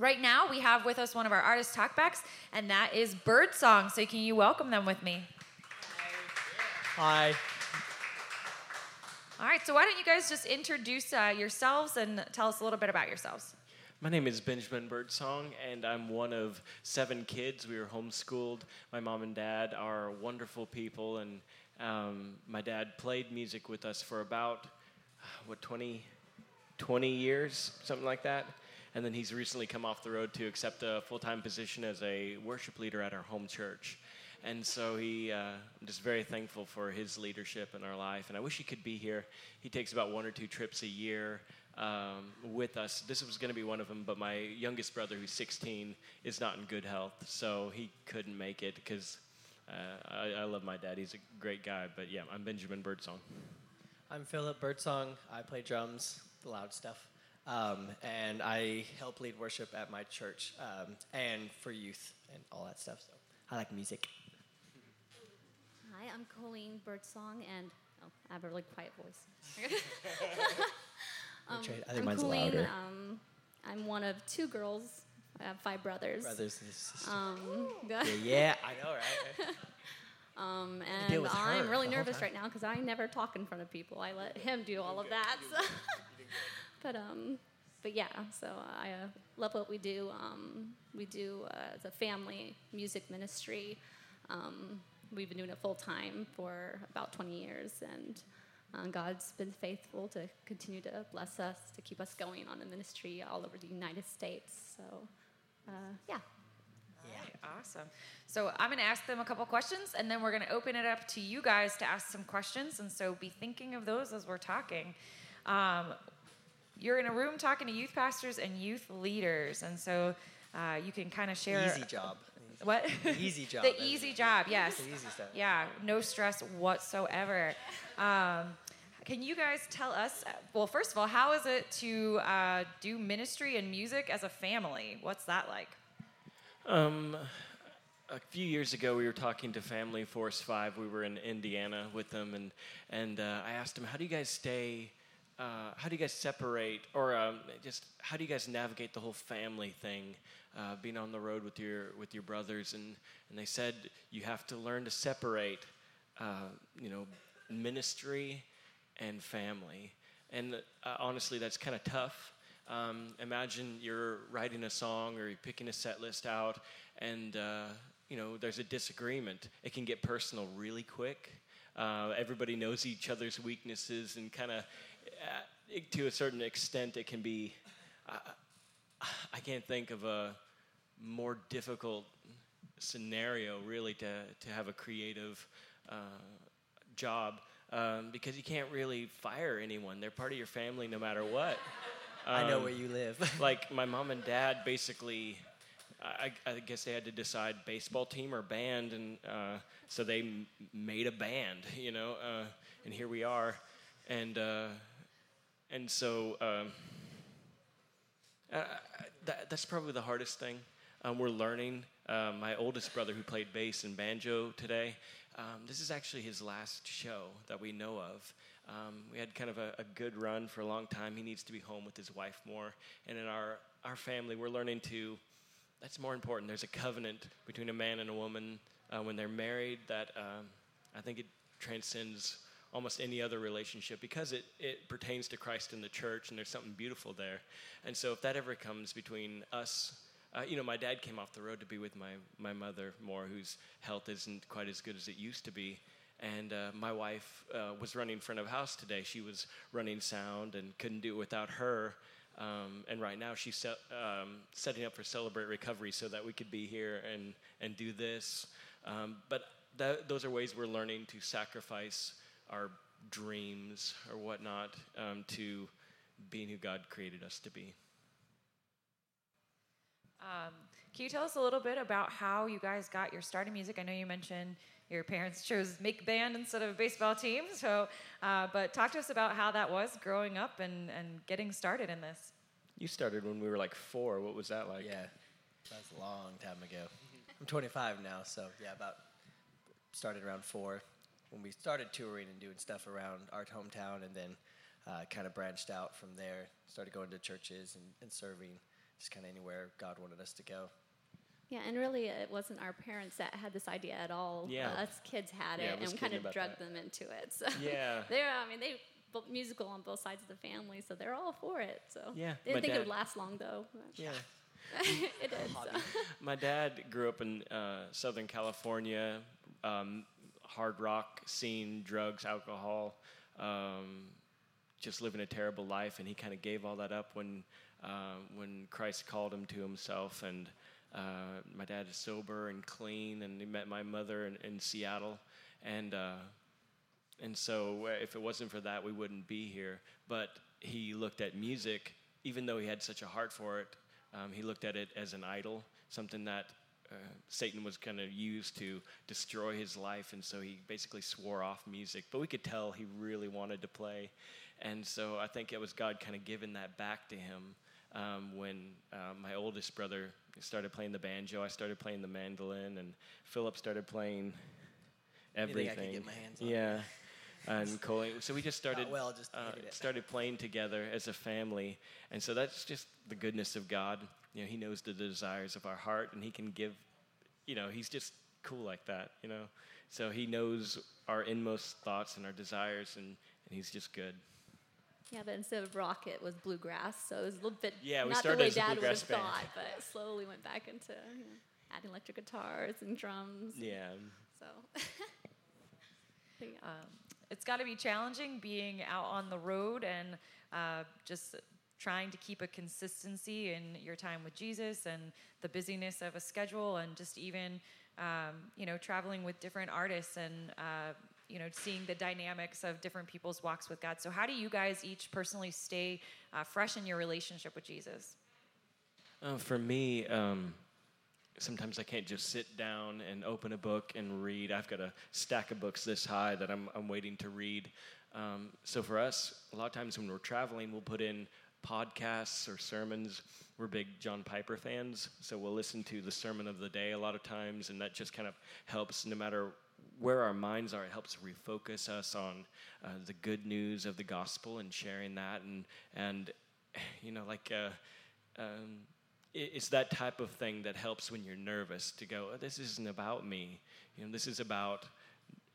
Right now, we have with us one of our artist talkbacks, and that is Birdsong. So, can you welcome them with me? Hi. All right, so why don't you guys just introduce uh, yourselves and tell us a little bit about yourselves? My name is Benjamin Birdsong, and I'm one of seven kids. We were homeschooled. My mom and dad are wonderful people, and um, my dad played music with us for about, what, 20, 20 years, something like that. And then he's recently come off the road to accept a full time position as a worship leader at our home church. And so he, uh, I'm just very thankful for his leadership in our life. And I wish he could be here. He takes about one or two trips a year um, with us. This was going to be one of them, but my youngest brother, who's 16, is not in good health, so he couldn't make it because uh, I, I, love my dad. He's a great guy. But yeah, I'm Benjamin Birdsong. I'm Philip Birdsong. I play drums, the loud stuff. Um, and I help lead worship at my church um, and for youth and all that stuff. So I like music. Hi, I'm Colleen Birdsong, and oh, I have a really quiet voice. um, I think I'm mine's Colleen, louder. Um, I'm one of two girls. I have five brothers. Brothers and sisters. Um, yeah, yeah, I know, right? Um, and I'm really nervous right now because I never talk in front of people. I let him do all of that. So. But um, but yeah, so I uh, love what we do. Um, we do uh, as a family music ministry. Um, we've been doing it full time for about 20 years, and uh, God's been faithful to continue to bless us, to keep us going on the ministry all over the United States. So, uh, yeah. Yeah. awesome. So I'm going to ask them a couple questions, and then we're going to open it up to you guys to ask some questions. And so be thinking of those as we're talking. Um, you're in a room talking to youth pastors and youth leaders, and so uh, you can kind of share. Easy job. What? easy job. the easy job, yes. The easy stuff. Yeah, no stress whatsoever. Um, can you guys tell us, well, first of all, how is it to uh, do ministry and music as a family? What's that like? Um, a few years ago, we were talking to Family Force Five. We were in Indiana with them, and and uh, I asked them, "How do you guys stay uh, how do you guys separate, or um, just how do you guys navigate the whole family thing, uh, being on the road with your with your brothers? And and they said you have to learn to separate, uh, you know, ministry and family. And uh, honestly, that's kind of tough. Um, imagine you're writing a song or you're picking a set list out, and uh, you know there's a disagreement. It can get personal really quick. Uh, everybody knows each other's weaknesses and kind of uh, to a certain extent, it can be. Uh, I can't think of a more difficult scenario, really, to, to have a creative uh, job um, because you can't really fire anyone. They're part of your family no matter what. Um, I know where you live. like my mom and dad basically. I, I, guess they had to decide baseball team or band, and uh, so they m- made a band, you know, uh, and here we are. And uh, and so um, uh, that, that's probably the hardest thing. Um, we're learning. Uh, my oldest brother, who played bass and banjo today, um, this is actually his last show that we know of. Um, we had kind of a, a, good run for a long time. He needs to be home with his wife more. And in our, our family, we're learning to, that's more important. There's a covenant between a man and a woman uh, when they're married that um, I think it transcends almost any other relationship because it, it pertains to Christ and the church, and there's something beautiful there. And so, if that ever comes between us, uh, you know, my dad came off the road to be with my, my mother more, whose health isn't quite as good as it used to be. And uh, my wife uh, was running front of house today. She was running sound and couldn't do it without her. Um, and right now, she's se- um, setting up for Celebrate Recovery so that we could be here and, and do this. Um, but that, those are ways we're learning to sacrifice our dreams or whatnot um, to being who God created us to be. Um, can you tell us a little bit about how you guys got your start in music? I know you mentioned your parents chose make band instead of baseball team. So, uh, but talk to us about how that was growing up and, and getting started in this. You started when we were like four. What was that like? Yeah, that's a long time ago. I'm 25 now, so yeah, about started around four when we started touring and doing stuff around our hometown, and then uh, kind of branched out from there. Started going to churches and, and serving just kind of anywhere God wanted us to go. Yeah, and really, it wasn't our parents that had this idea at all. Yeah. Uh, us kids had Yeah, it was and kind of about drugged that. them into it. So Yeah. they're, I mean, they both musical on both sides of the family, so they're all for it. So Yeah, didn't my think it would last long though. Yeah. it did. So. My dad grew up in uh, Southern California, um, hard rock scene, drugs, alcohol, um, just living a terrible life, and he kind of gave all that up when uh, when Christ called him to Himself. And uh, my dad is sober and clean, and he met my mother in, in Seattle, and. Uh, and so, uh, if it wasn't for that, we wouldn't be here. But he looked at music, even though he had such a heart for it, um, he looked at it as an idol, something that uh, Satan was going to use to destroy his life. And so he basically swore off music. But we could tell he really wanted to play. And so I think it was God kind of giving that back to him um, when uh, my oldest brother started playing the banjo, I started playing the mandolin, and Philip started playing everything. could get my hands on. Yeah. And Colleen, so we just started well, just uh, started playing together as a family, and so that's just the goodness of God. You know, He knows the desires of our heart, and He can give. You know, He's just cool like that. You know, so He knows our inmost thoughts and our desires, and, and He's just good. Yeah, but instead of rock, it was bluegrass, so it was a little bit Yeah, we not started the way as Dad would have bluegrass band. thought, but slowly went back into you know, adding electric guitars and drums. Yeah. So, yeah. Um, it's got to be challenging being out on the road and uh, just trying to keep a consistency in your time with Jesus and the busyness of a schedule and just even um, you know traveling with different artists and uh, you know seeing the dynamics of different people's walks with God. So how do you guys each personally stay uh, fresh in your relationship with Jesus? Uh, for me, um, sometimes I can't just sit down and open a book and read. I've got a stack of books this high that I'm, I'm waiting to read. Um, so for us, a lot of times when we're traveling, we'll put in podcasts or sermons. We're big John Piper fans, so we'll listen to the sermon of the day a lot of times, and that just kind of helps no matter where our minds are, it helps refocus us on uh, the good news of the gospel and sharing that. And, and you know, like, uh, um, it's that type of thing that helps when you're nervous to go, oh, this isn't about me. You know, this is about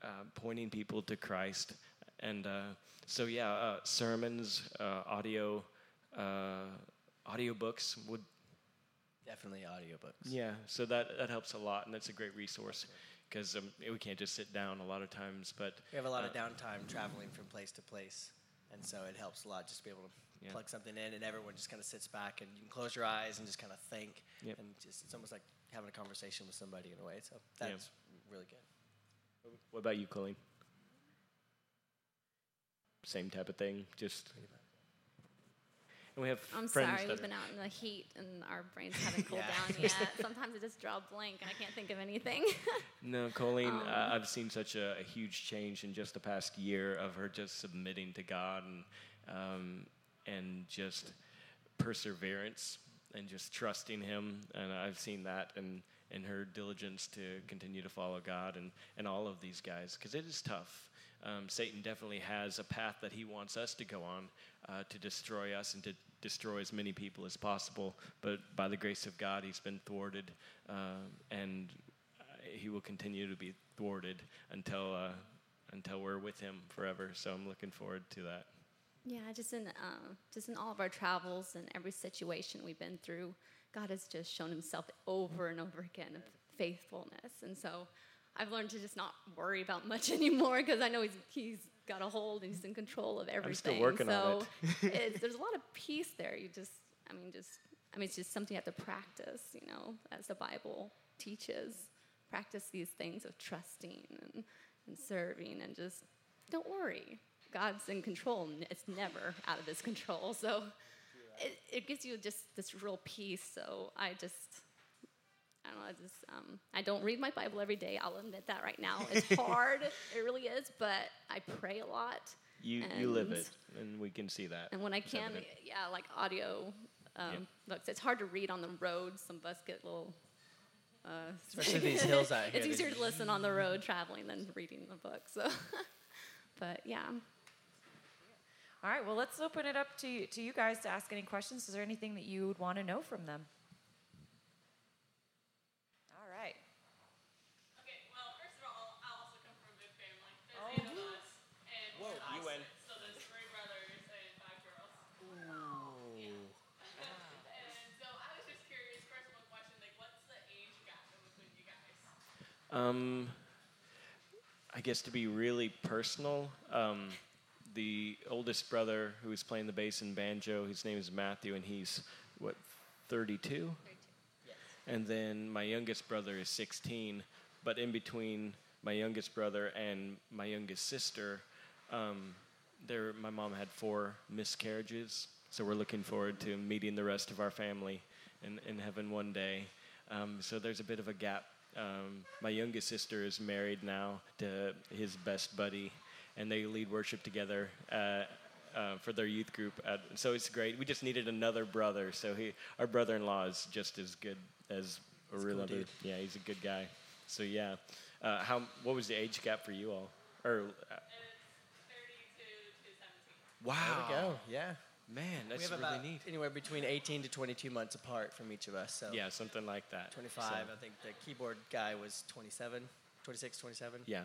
uh, pointing people to Christ. And uh, so, yeah, uh, sermons, uh, audio, uh, audiobooks would, Definitely audiobooks. yeah, so that, that helps a lot, and that's a great resource because um, we can't just sit down a lot of times. But We have a lot uh, of downtime traveling from place to place, and so it helps a lot just to be able to Yeah. plug something in, and everyone just kind of sits back and you can close your eyes and just kind of think, Yep. and just it's almost like having a conversation with somebody in a way. So Yeah. that's really good. What about you, Colleen? Same type of thing, just. And we have I'm friends sorry, we've been out in the heat and our brains haven't cooled down yet. Sometimes I just draw a blank and I can't think of anything. No, Colleen, Um, uh, I've seen such a, a huge change in just the past year of her just submitting to God and um, and just perseverance and just trusting Him. And I've seen that and in her diligence to continue to follow God and, and all of these guys because it is tough. Um, Satan definitely has a path that he wants us to go on uh, to destroy us and to destroy as many people as possible. But by the grace of God, he's been thwarted, um, and uh, he will continue to be thwarted until uh, until we're with him forever. So I'm looking forward to that. Yeah, just in uh, just in all of our travels and every situation we've been through, God has just shown Himself over and over again of faithfulness, and so I've learned to just not worry about much anymore because I know He's He's got a hold and He's in control of everything. I'm still working so on it's, there's a lot of peace there. You just, I mean, just I mean, it's just something you have to practice, you know, as the Bible teaches. Practice these things of trusting and, and serving and just don't worry. God's in control. and It's never out of his control. So it, it gives you just this real peace. So I just, know, I just, um, I don't read my Bible every day. I'll admit that right now. It's hard. it really is. But I pray a lot. You you live And- it, and we can see that. And when I It's can, evident. yeah, like audio um, Yeah. books. It's hard to read on the road. Some of us get a little. Uh, Especially these hills out here. it's easier to listen on the road traveling than reading the book. So, but yeah, All right, well, let's open it up to, to you guys to ask any questions. Is there anything that you would want to know from them? All right. Okay, well, first of all, I also come from a big family. There's eight of us, and Whoa, we're you us, win. So there's three brothers and five girls. and so I was just curious, first one question, like, what's the age gap in between you guys? Um, I guess to be really personal, um, the oldest brother who is playing the bass and banjo, his name is Matthew, and he's what, 32? And then my youngest brother is 16, but in between my youngest brother and my youngest sister, um, there my mom had four miscarriages. So we're looking forward to meeting the rest of our family in, in heaven one day. Um, so there's a bit of a gap. Um, my youngest sister is married now to his best buddy, and they lead worship together uh, uh, for their youth group. At, so it's great. We just needed another brother. So he, our brother-in-law is just as good as a real cool other. dude. Yeah, he's a good guy. So yeah, uh, how? What was the age gap for you all? Or uh, It's 32 to 17. wow, There we go. Yeah. Man, we that's have really about neat. anywhere between 18 to 22 months apart from each of us. So Yeah, something like that. 25. So, I think the keyboard guy was 27, 26, 27. yeah,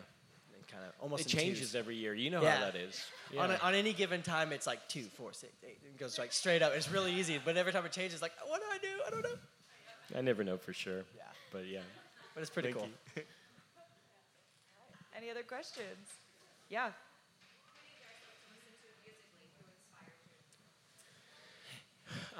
And kind of almost it in changes twos. every year. You know Yeah. how that is. On, a, Yeah. on any given time, it's like two, four, six, eight. It goes like straight up. It's really easy. But every time it changes, like, what do I do? I don't know. I never know for sure. Yeah. But yeah. But it's pretty Thank cool. you. Any other questions? Yeah.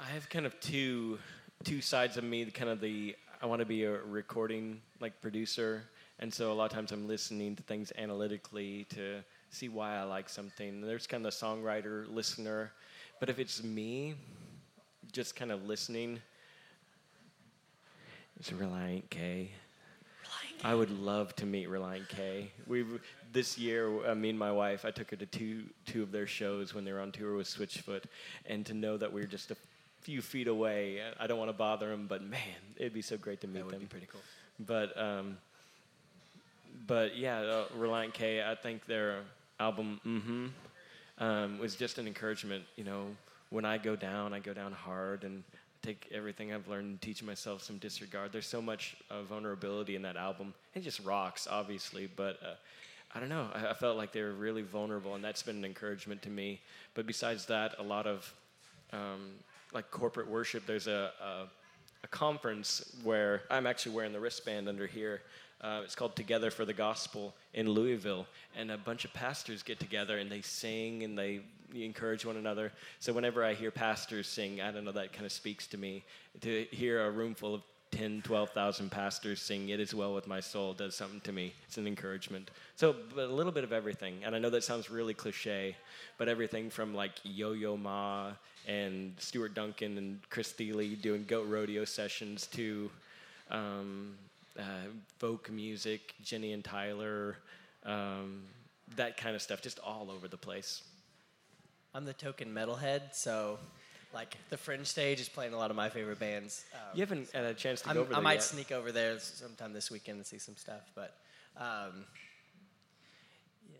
I have kind of two two sides of me. Kind of the I want to be a recording like producer, and so a lot of times I'm listening to things analytically to see why I like something. There's kind of the songwriter listener, but if it's me, just kind of listening, it's Relient K. I would love to meet Relient K. We this year, uh, me and my wife, I took her to two two of their shows when they were on tour with Switchfoot, and to know that we are just a few feet away, I don't want to bother them, but man, it'd be so great to meet them. That would them. be pretty cool. But um, but yeah, uh, Relient K. I think their album "Mm-hmm" um, was just an encouragement. You know, when I go down, I go down hard and take everything I've learned and teach myself some disregard. There's so much uh, vulnerability in that album. It just rocks, obviously, but. Uh, I don't know. I, I felt like they were really vulnerable, and that's been an encouragement to me. But besides that, a lot of um, like corporate worship. There's a, a a conference where I'm actually wearing the wristband under here. Uh, it's called Together for the Gospel in Louisville, and a bunch of pastors get together and they sing and they encourage one another. So whenever I hear pastors sing, I don't know, that kind of speaks to me. To hear a room full of 10, 12,000 pastors sing It Is Well With My Soul does something to me. It's an encouragement. So, but a little bit of everything. And I know that sounds really cliche, but everything from like Yo Yo Ma and Stuart Duncan and Chris Thile doing goat rodeo sessions to um, uh, folk music, Jenny and Tyler, um, that kind of stuff, just all over the place. I'm the token metalhead, so like the Fringe stage is playing a lot of my favorite bands. Um, You haven't had a chance to I'm- go over I there I might yet. sneak over there sometime this weekend and see some stuff, but um, yeah.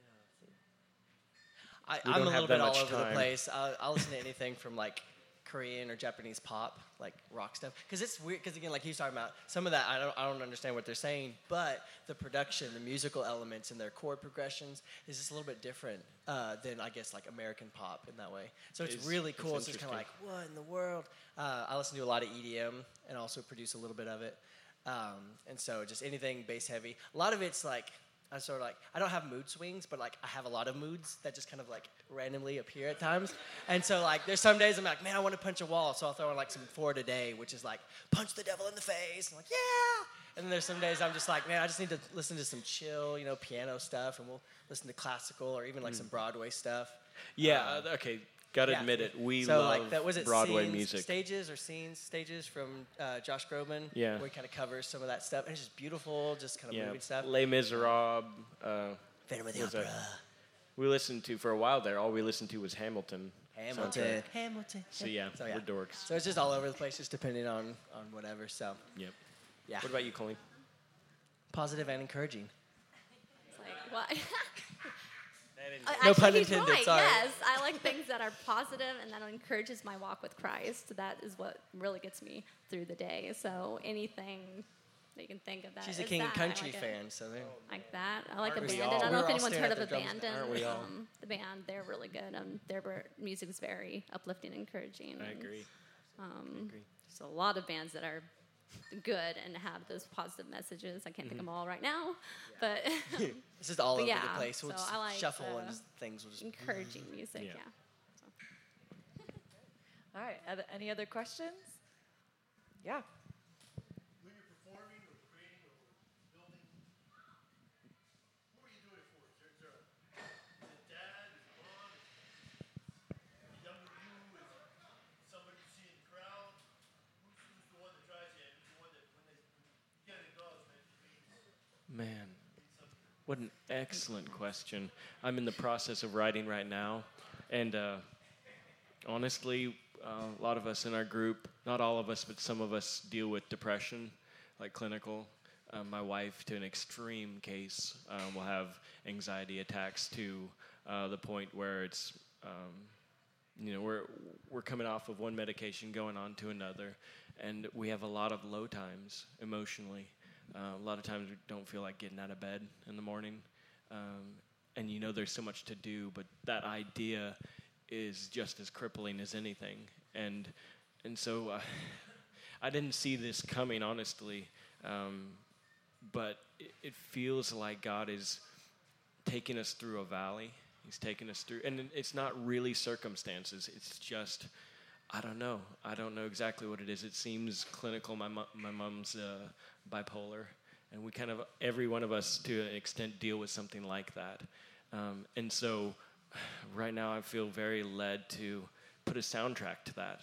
I, I'm a little bit all over the place. I'll, I'll listen to anything from like Korean or Japanese pop, like rock stuff, because it's weird. Because again, like he's talking about, some of that I don't, I don't understand what they're saying, but the production, the musical elements, and their chord progressions is just a little bit different uh, than I guess like American pop in that way. So it's It's- really it's cool. It's just kind of like, what in the world? Uh, I listen to a lot of EDM and also produce a little bit of it. Um, and so just anything bass heavy. A lot of it's like, I sort of like, I don't have mood swings, but like I have a lot of moods that just kind of like randomly appear at times. And so like, there's some days I'm like, man, I want to punch a wall. So I'll throw on like some Four Today, which is like, punch the devil in the face. I'm like, yeah. And then there's some days I'm just like, man, I just need to listen to some chill, you know, piano stuff. And we'll listen to classical or even like some Broadway stuff. Yeah, Uh, uh, okay, gotta yeah. admit it. We so love like that was it Broadway scenes, music. stages or scenes stages from uh, Josh Groban Yeah. where he kind of covers some of that stuff and it's just beautiful just kind of yeah, moving stuff Les Miserables. Uh, Phantom of the was that- Opera we listened to for a while there. All we listened to was Hamilton. Hamilton soundtrack. Hamilton So yeah, so yeah we're dorks. so it's just all over the place just depending on on whatever so Yep. yeah What about you, Colleen? positive and encouraging It's like, what? Uh, No actually, pun he's intended, right, sorry. Yes, I like things that are positive and that encourages my walk with Christ. That is what really gets me through the day. So anything that you can think of that. She's a King that, and Country like it. fan, so there. Like that. I like Abandoned. all? I don't We know if anyone's heard of. Abandoned. Aren't we all? Um, the band, they're really good. Um, their music is very uplifting, and encouraging. I agree. Um, agree. There's a lot of bands that are good and have those positive messages. I can't think of mm-hmm. them all right now, but It's just all over yeah, the place. We'll so just I like shuffle and the just things will just. encouraging music. Yeah. Yeah. All right. Any other questions? Yeah. When you're performing or creating or building, who are you doing it for? Is there, is there a, is it dad? Is it mom? Is it younger you? Is it somebody you see in the crowd? Who's, who's the one that drives you? Who's the one that when they when you get an acknowledgement, it means Man, what an excellent question. I'm in the process of writing right now, and uh, honestly, uh, a lot of us in our group, not all of us, but some of us deal with depression, like clinical. Um, my wife, to an extreme case, um, will have anxiety attacks to uh, the point where it's um, you know we're we're coming off of one medication going on to another and we have a lot of low times emotionally uh, a lot of times we don't feel like getting out of bed in the morning um, and you know there's so much to do but that idea is just as crippling as anything and and so uh, i didn't see this coming honestly um, but it, it feels like god is taking us through a valley. He's taking us through, and it's not really circumstances. It's just, I don't know. I don't know exactly what it is. It seems clinical. My my mom's uh, bipolar, and we kind of every one of us to an extent deal with something like that. Um, and so, right now, I feel very led to put a soundtrack to that,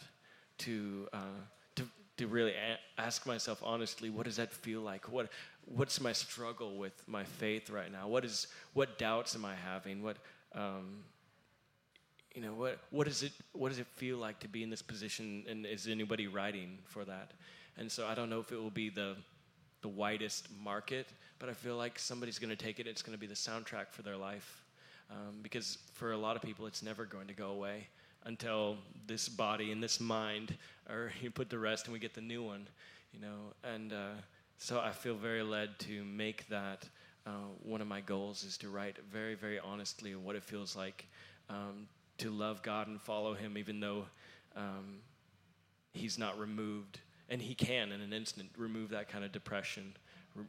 to uh, to to really a- ask myself honestly, what does that feel like? What what's my struggle with my faith right now? What is what doubts am I having? What um, you know what what does it what does it feel like to be in this position? And is anybody writing for that? And so I don't know if it will be the the widest market, but I feel like somebody's going to take it. It's going to be the soundtrack for their life, um, because for a lot of people, it's never going to go away until this body and this mind are you put to rest and we get the new one, you know. And uh, so I feel very led to make that uh, one of my goals is to write very, very honestly what it feels like um, to love God and follow Him, even though um, He's not removed, and He can in an instant remove that kind of depression,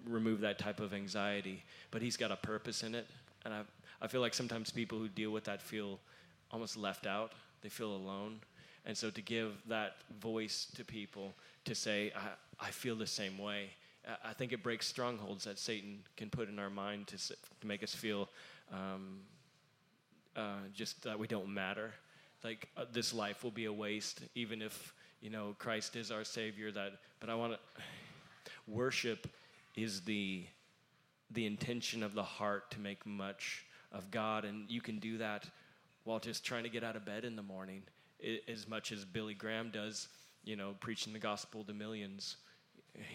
remove that type of anxiety. But He's got a purpose in it, and I, I feel like sometimes people who deal with that feel almost left out. They feel alone, and so to give that voice to people to say, "I, I feel the same way." I- I think it breaks strongholds that Satan can put in our mind to, to make us feel um, uh, just that we don't matter. Like uh, this life will be a waste, even if you know Christ is our Savior. That, but I want to worship is the the intention of the heart to make much of God, and you can do that while just trying to get out of bed in the morning, as much as Billy Graham does. You know, preaching the gospel to millions.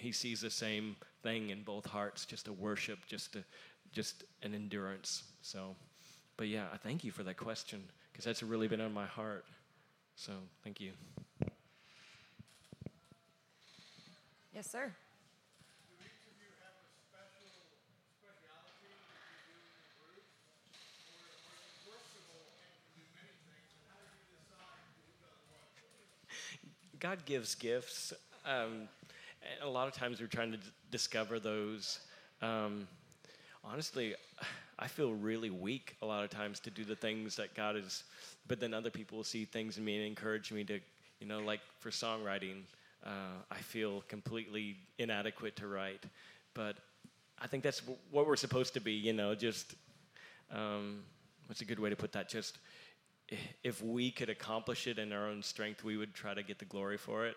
He sees the same thing in both hearts, just a worship, just a, just an endurance. So. But yeah, I thank you for that question because that's really been on my heart. So thank you. Yes, sir. do each of you have a special speciality that you do in the group? Or are you versatile and can do many things? And how do you decide who does what? God gives gifts. Um, and a lot of times we're trying to d- discover those. Um, honestly, I feel really weak a lot of times to do the things that God is, but then other people will see things in me and encourage me to, you know, like for songwriting, uh, I feel completely inadequate to write. But I think that's w- what we're supposed to be, you know, just, um, what's a good way to put that? Just, if we could accomplish it in our own strength, we would try to get the glory for it.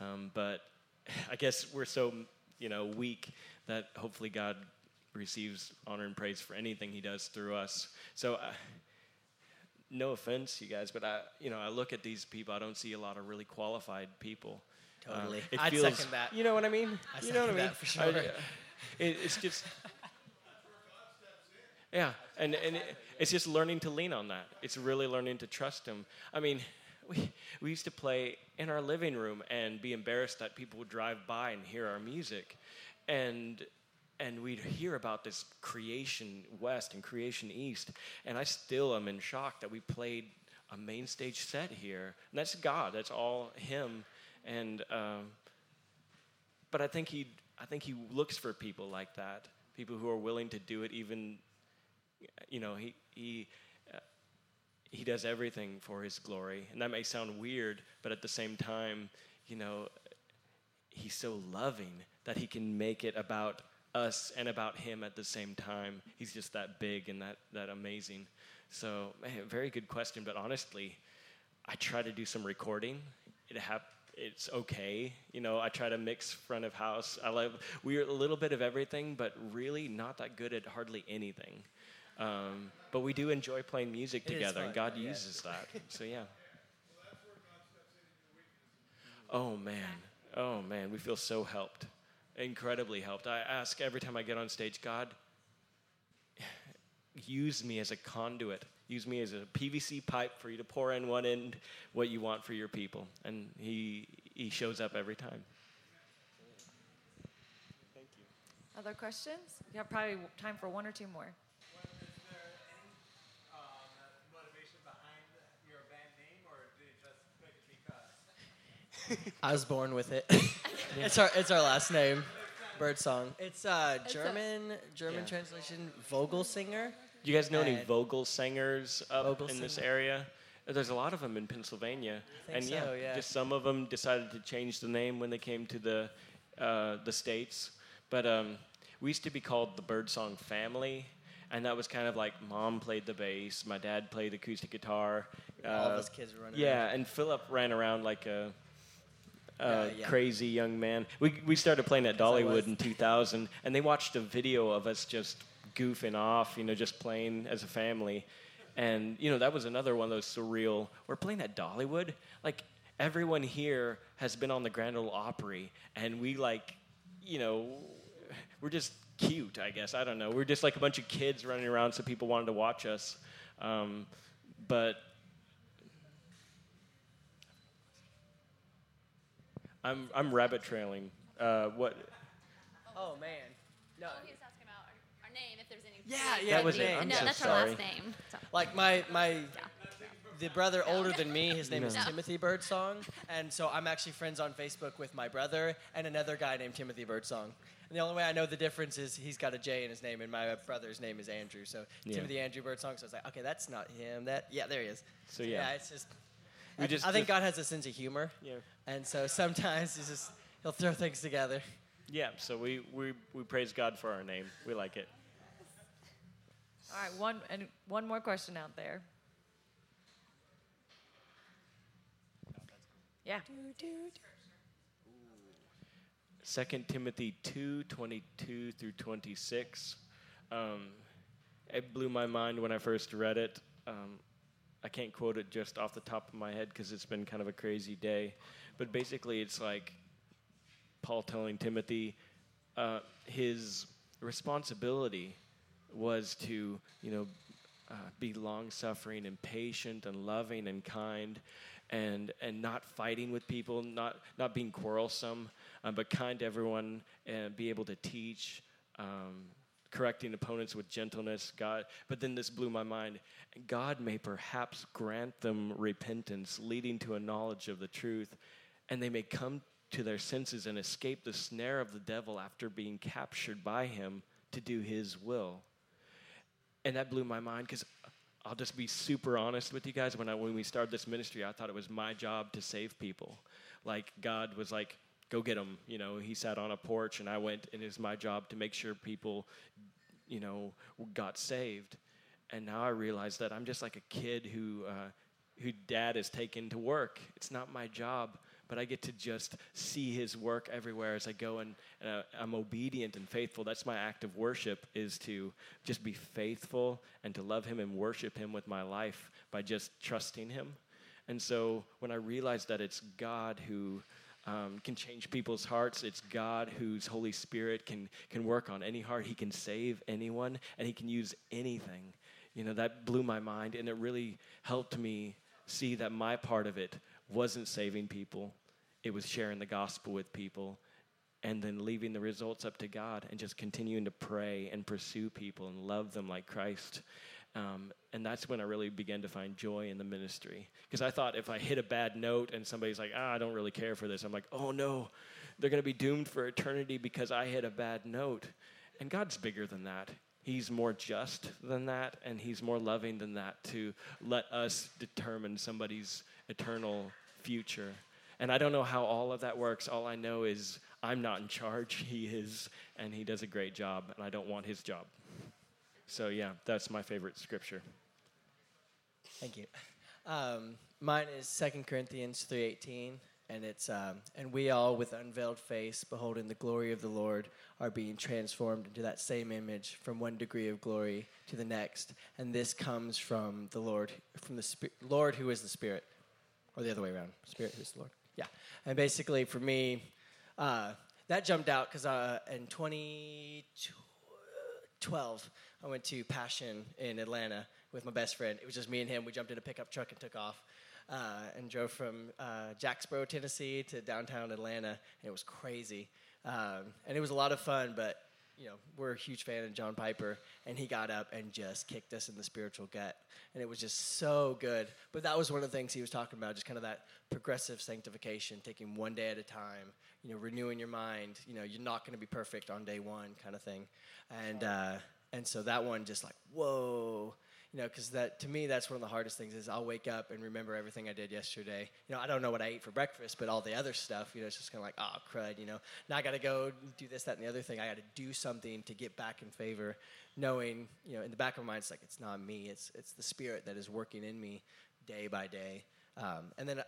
Um, but I guess we're so you know weak that hopefully God receives honor and praise for anything He does through us. So. Uh, no offense, you guys, but I, you know, I look at these people. I don't see a lot of really qualified people. Um, Totally. it I'd feels, second that. You know what I mean? I you know what I mean? that for I- sure. it, it's just Yeah, and and it, it's just learning to lean on that. It's really learning to trust Him. I mean, we we used to play in our living room and be embarrassed that people would drive by and hear our music, and and we'd hear about this creation west and creation east, and I still am in shock that we played a main stage set here. And that's God. That's all Him, and. Um, but I think he I think he looks for people like that, people who are willing to do it. Even, you know, he he uh, he does everything for his glory, and that may sound weird, but at the same time, you know, he's so loving that he can make it about us and about him at the same time. He's just that big and that that amazing. So, man, very good question, but honestly, I try to do some recording. It happened it's okay. You know, I try to mix front of house. I love we're a little bit of everything, but really not that good at hardly anything. Um, but we do enjoy playing music It together, and God yeah. uses that. So yeah. Oh man, oh man, we feel so helped, incredibly helped. I ask every time I get on stage, God, use me as a conduit. Use me as a PVC pipe for you to pour in one end what you want for your people. And he, he shows up every time. Thank you. Other questions? You have probably time for one or two more. Well, is there any um, motivation behind your band name, or did you just pick it because? I was born with it. it's our it's our last name, Birdsong. It's uh It's a- German German Yeah. translation Vogelsinger. Do you guys know any And- Vogel singers up Vogel in this area? There's a lot of them in Pennsylvania, think and yeah, so, yeah. just some of them decided to change the name when they came to the uh, the states. But um, we used to be called the Birdsong Family, and that was kind of like mom played the bass, my dad played acoustic guitar. All of uh, us kids were running. Yeah, and Philip ran around like a, Yeah, yeah. crazy young man. We, we started playing at Dollywood in 2000, and they watched a video of us just goofing off, you know, just playing as a family. And, you know, that was another one of those surreal. We're playing at Dollywood. Like, everyone here has been on the Grand Ole Opry, and we, like, you know, we're just cute, I guess. I don't know. We're just like a bunch of kids running around, so people wanted to watch us. Um, but I'm I'm rabbit trailing. Uh, what? Oh man. No. He was asking about our, our name, if there's any. Yeah, yeah. That was the it. name. I'm no, so that's sorry. our last name. So. Like my my the brother older than me, his name is Timothy Birdsong, and so I'm actually friends on Facebook with my brother and another guy named Timothy Birdsong. And the only way I know the difference is he's got a J in his name, and my brother's name is Andrew. So Yeah. Timothy Andrew Birdsong. So I was like, okay, that's not him. That yeah, there he is. So, yeah. it's just. We I, just- I think just- God has a sense of humor, Yeah. and so sometimes he's just he'll throw things together. Yeah. So we we we praise God for our name. We like it. All right, one and one more question out there. Yeah. Second Timothy two twenty two through 26. Um, it blew my mind when I first read it. Um, I can't quote it just off the top of my head because it's been kind of a crazy day. But basically, it's like Paul telling Timothy uh, his responsibility was to, you know, uh, be long suffering and patient and loving and kind and and not fighting with people, not not being quarrelsome, um, but kind to everyone and be able to teach, um, correcting opponents with gentleness. God, but then this blew my mind. God may perhaps grant them repentance, leading to a knowledge of the truth, and they may come to their senses and escape the snare of the devil after being captured by him to do his will and that blew my mind because I'll just be super honest with you guys. When I when we started this ministry, I thought it was my job to save people. Like God was like, "Go get him. You know, He sat on a porch, and I went, and it was my job to make sure people, you know, got saved. And now I realize that I'm just like a kid who uh, who dad is taken to work. It's not my job, but I get to just see his work everywhere as I go, and, and uh, I'm obedient and faithful. That's my act of worship is to just be faithful and to love him and worship him with my life by just trusting him. And so when I realized that it's God who um, can change people's hearts. It's God whose Holy Spirit can can work on any heart. He can save anyone, and He can use anything. You know that blew my mind, and it really helped me see that my part of it wasn't saving people; it was sharing the gospel with people, and then leaving the results up to God, and just continuing to pray and pursue people and love them like Christ. Um, and that's when I really began to find joy in the ministry. Because I thought if I hit a bad note and somebody's like, ah, I don't really care for this, I'm like, oh no, they're going to be doomed for eternity because I hit a bad note. And God's bigger than that. He's more just than that, and He's more loving than that to let us determine somebody's eternal future. And I don't know how all of that works. All I know is I'm not in charge. He is, and He does a great job, and I don't want His job. So yeah, that's my favorite scripture. Thank you. Um, mine is Second Corinthians 3.18, and it's, um, and we all with unveiled face, beholding the glory of the Lord, are being transformed into that same image from one degree of glory to the next. And this comes from the Lord, from the Spi- Lord who is the Spirit, or the other way around, Spirit who is the Lord. Yeah. And basically for me, uh, that jumped out because uh, in 2012, I went to Passion in Atlanta with my best friend. It was just me and him. We jumped in a pickup truck and took off uh, and drove from uh, Jacksboro, Tennessee to downtown Atlanta. And it was crazy. Um, and it was a lot of fun, but you know, we're a huge fan of John Piper, and he got up and just kicked us in the spiritual gut. And it was just so good. But that was one of the things he was talking about, just kind of that progressive sanctification, taking one day at a time, you know, renewing your mind. You know, you're not going to be perfect on day one kind of thing. And, uh, and so that one just like, whoa, you know, because that to me that's one of the hardest things is I'll wake up and remember everything I did yesterday. You know, I don't know what I ate for breakfast, but all the other stuff, you know, it's just kind of like, oh crud, you know. Now I got to go do this, that, and the other thing. I got to do something to get back in favor, knowing, you know, in the back of my mind, it's like it's not me, it's it's the Spirit that is working in me day by day. Um, and then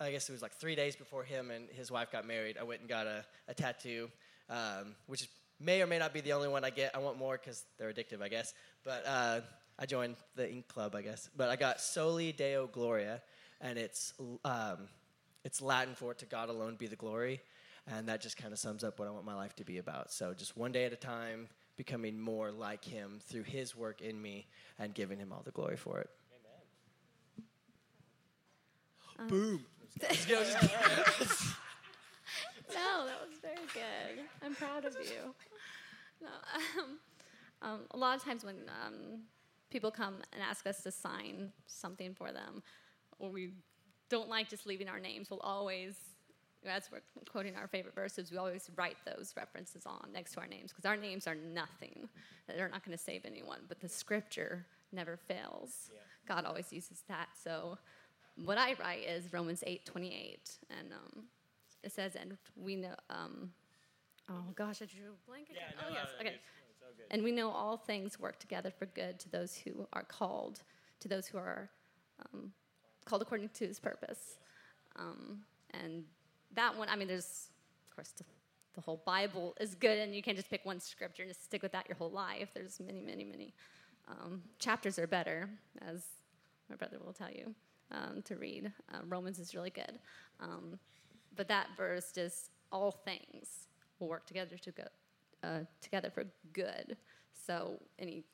I guess it was like three days before him and his wife got married. I went and got a, a tattoo, um, which is may or may not be the only one I get. I want more because they're addictive, I guess. But uh, I joined the ink club, I guess. But I got Soli Deo Gloria, and it's um, it's Latin for "To God alone be the glory," and that just kind of sums up what I want my life to be about. So just one day at a time, becoming more like Him through His work in me, and giving Him all the glory for it. Um, Boom. no, that was very good. I'm proud of you. No, um, um, a lot of times when um, people come and ask us to sign something for them, or we don't like just leaving our names, we'll always, as we're quoting our favorite verses, we always write those references on next to our names because our names are nothing. They're not going to save anyone, but the scripture never fails. Yeah. God always uses that. So what I write is Romans 8 28. And um, it says, and we know, um, oh gosh, I drew a blank again. oh, yes, okay. And we know all things work together for good to those who are called, to those who are um, called according to his purpose. Um, and that one, I mean, there's, of course, the, the whole Bible is good, and you can't just pick one scripture and just stick with that your whole life. There's many, many, many um, chapters are better, as my brother will tell you, um, to read. Uh, Romans is really good. Um, but that verse just, all things will work together to go, uh, together for good. So any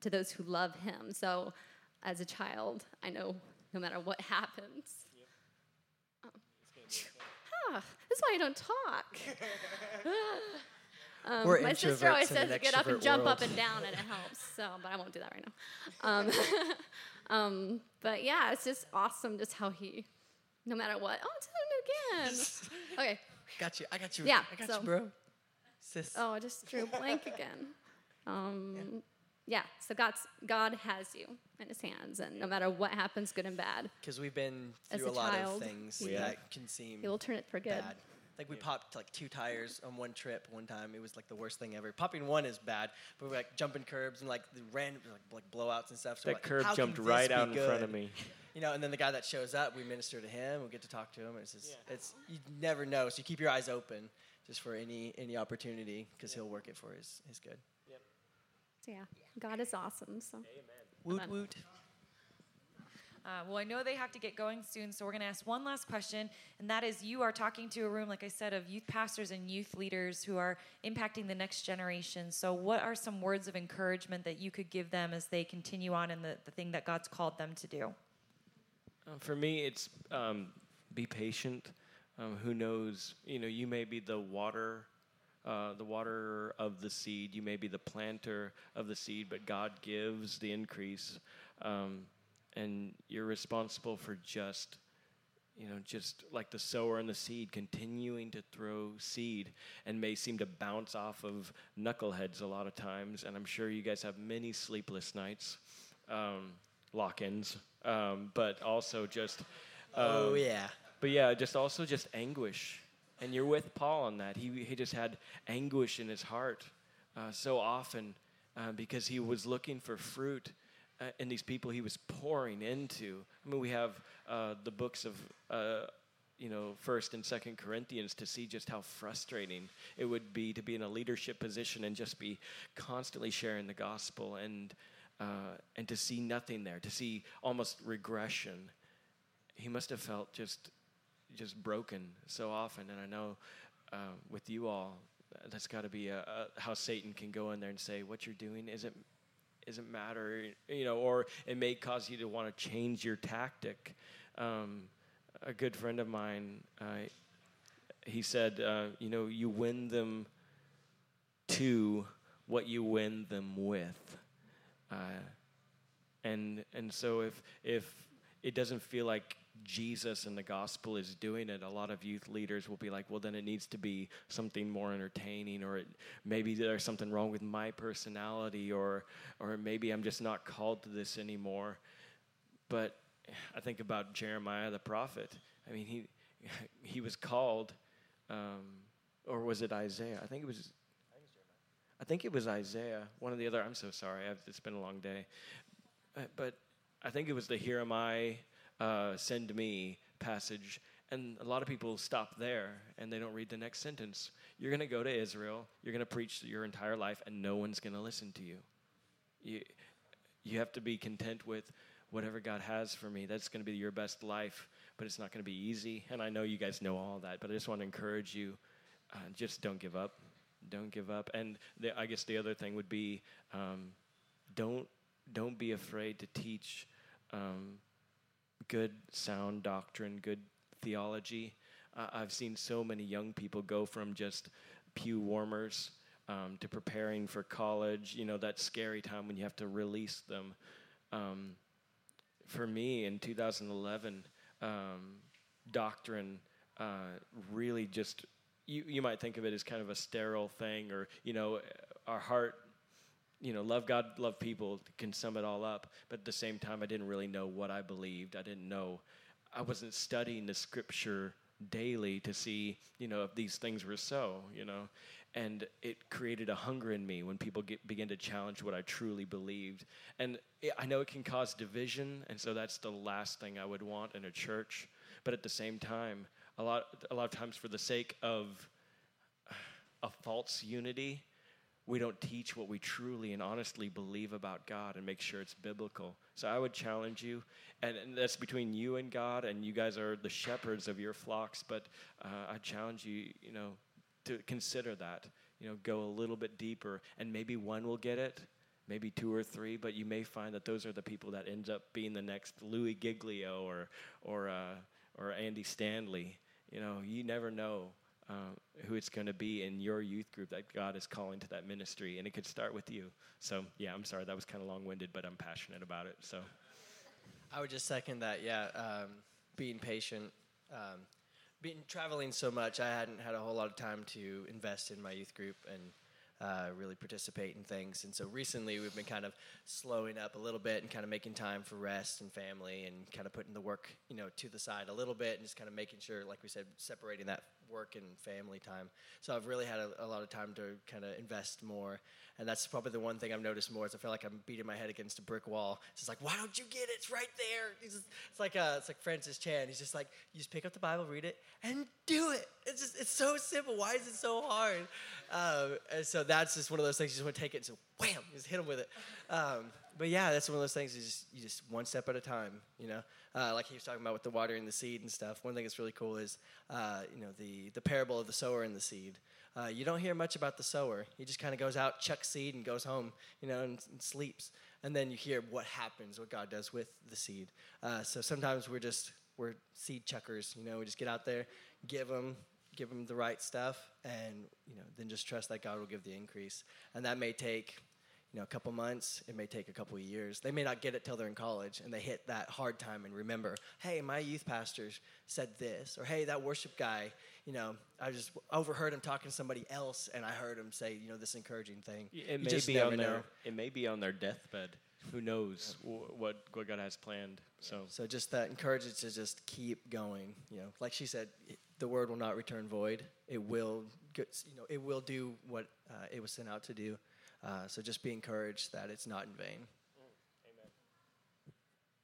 to those who love Him. So as a child, I know no matter what happens. Oh. Ah, that's why I don't talk. Um, my sister always says to get up and jump world. up and down, and it helps. So, but I won't do that right now. Um, um, but yeah, it's just awesome, just how he, no matter what. Oh, it's him again. Okay. Got you. I got you. Yeah, I got so- you, bro. Sis. Oh, I just drew a blank again. Um, yeah. So God's God has you in His hands, and no matter what happens, good and bad, Because we've been through a a, lot child, of things yeah. that can seem He will turn it for good. bad. Like we popped like two tires on one trip one time. It was like the worst thing ever. Popping one is bad, but we're like jumping curbs and like the random like, like blowouts and stuff. So we're That like, curb jumped right out in front of me. You know, and then the guy that shows up, we minister to him. We get to talk to him. It's just, it's you never know. So you keep your eyes open just for any any opportunity because he'll work it for his his good. So yeah, God is awesome. So Woot woot. Uh, well, I know they have to get going soon, so we're going to ask one last question, and that is you are talking to a room, like I said, of youth pastors and youth leaders who are impacting the next generation. So, what are some words of encouragement that you could give them as they continue on in the, the thing that God's called them to do? Uh, for me, it's um, be patient. Um, who knows? You know, you may be the water. Uh, the water of the seed. You may be the planter of the seed, but God gives the increase. Um, and you're responsible for just you know just like the sower and the seed continuing to throw seed and may seem to bounce off of knuckleheads a lot of times. And i'm sure you guys have many sleepless nights um, lock-ins um, but also just oh um, yeah. but yeah just also just anguish. And you're with paul on that. He, he just had anguish in his heart uh, so often uh, because he was looking for fruit uh, in these people he was pouring into. I mean, we have uh, the books of, uh, you know, First and Second Corinthians to see just how frustrating it would be to be in a leadership position and just be constantly sharing the gospel and uh, and to see nothing there, to see almost regression. He must have felt just just broken so often, and I know uh, with you all, that's got to be a, a, how Satan can go in there and say, "What you're doing isn't doesn't matter, you know, or it may cause you to want to change your tactic. Um, a good friend of mine, uh, he said, uh, you know, you win them to what you win them with. Uh, and and so if if it doesn't feel like Jesus and the gospel is doing it, a lot of youth leaders will be like, well, then it needs to be something more entertaining, or it, maybe there's something wrong with my personality, or, or maybe I'm just not called to this anymore. But I think about Jeremiah the prophet. I mean, he, he was called, um, or was it Isaiah? I think it was. I think it was Isaiah, one of the other. I'm so sorry. I've, it's been a long day, uh, but I think it was the "Here am I, uh, send me passage. And a lot of people stop there and they don't read the next sentence. You're going to go to Israel, you're going to preach your entire life, and no one's going to listen to you. you. You have to be content with whatever God has for me. That's going to be your best life, but it's not going to be easy. And I know you guys know all that, but I just want to encourage you uh, just don't give up. Don't give up. And the, I guess the other thing would be um, don't, don't be afraid to teach. Um, good, sound doctrine, good theology. Uh, I've seen so many young people go from just pew warmers um, to preparing for college, you know, that scary time when you have to release them. Um, for me in 2011, um, doctrine uh, really just, you, you might think of it as kind of a sterile thing, or, you know, our heart you know, love God, love people can sum it all up. But at the same time, I didn't really know what I believed. I didn't know. I wasn't studying the scripture daily to see, you know, if these things were so, you know. And it created a hunger in me when people get, begin to challenge what I truly believed. And it, I know it can cause division, and so that's the last thing I would want in a church. But at the same time, a lot, a lot of times for the sake of a false unity, we don't teach what we truly and honestly believe about God and make sure it's biblical. So I would challenge you, and, and that's between you and God, and you guys are the shepherds of your flocks. But uh, I challenge you, you know, to consider that. You know, go a little bit deeper, and maybe one will get it, maybe two or three, but you may find that those are the people that end up being the next Louis Giglio or or uh, or Andy Stanley. You know, you never know uh, who it's going to be in your youth group that God is calling to that ministry, and it could start with you. So, yeah, I'm sorry that was kind of long-winded, but I'm passionate about it. So, I would just second that. Yeah, um, being patient. Um, being traveling so much, I hadn't had a whole lot of time to invest in my youth group and uh, really participate in things. And so recently, we've been kind of slowing up a little bit and kind of making time for rest and family, and kind of putting the work, you know, to the side a little bit, and just kind of making sure, like we said, separating that work and family time. So I've really had a, a lot of time to kind of invest more, and that's probably the one thing I've noticed more. Is I feel like I'm beating my head against a brick wall. It's just like, why don't you get it? It's right there. It's, just, it's like uh, it's like Francis Chan. He's just like, you just pick up the Bible, read it, and do it. It's just it's so simple. Why is it so hard? Um, and so that's just one of those things. You just want to take it and so wham, just hit them with it. Um, but yeah, that's one of those things. You just you just one step at a time. You know, uh, like he was talking about with the watering the seed and stuff. One thing that's really cool is uh, you know the the parable of the sower and the seed. Uh, you don't hear much about the sower. He just kind of goes out, chucks seed, and goes home. You know, and, and sleeps. And then you hear what happens, what God does with the seed. Uh, so sometimes we're just we're seed chuckers. You know, we just get out there, give them give them the right stuff, and you know, then just trust that God will give the increase. And that may take you know, a couple months. It may take a couple of years. They may not get it till they're in college and they hit that hard time and remember, hey, my youth pastor said this, or hey, that worship guy, you know, I just overheard him talking to somebody else and I heard him say, you know, this encouraging thing. It You may be on know. their it may be on their deathbed. Who knows wh- what what God has planned? So So just that encouragement to just keep going. You know, like she said, the word will not return void. It will, you know, it will do what uh, it was sent out to do. Uh, so just be encouraged that it's not in vain.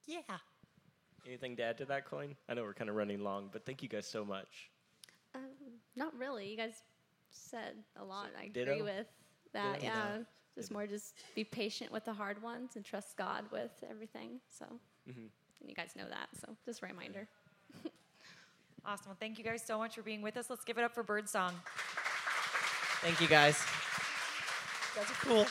Amen. Yeah. anything to add to that coin? I know we're kind of running long, but thank you guys so much. Um, not really. You guys said a lot. I ditto? agree with that. Ditto. Yeah. Just more just be patient with the hard ones and trust God with everything. So, Mhm. and you guys know that. So, just a reminder. Awesome. Well, thank you guys so much for being with us. Let's give it up for Birdsong. Thank you guys. Are cool.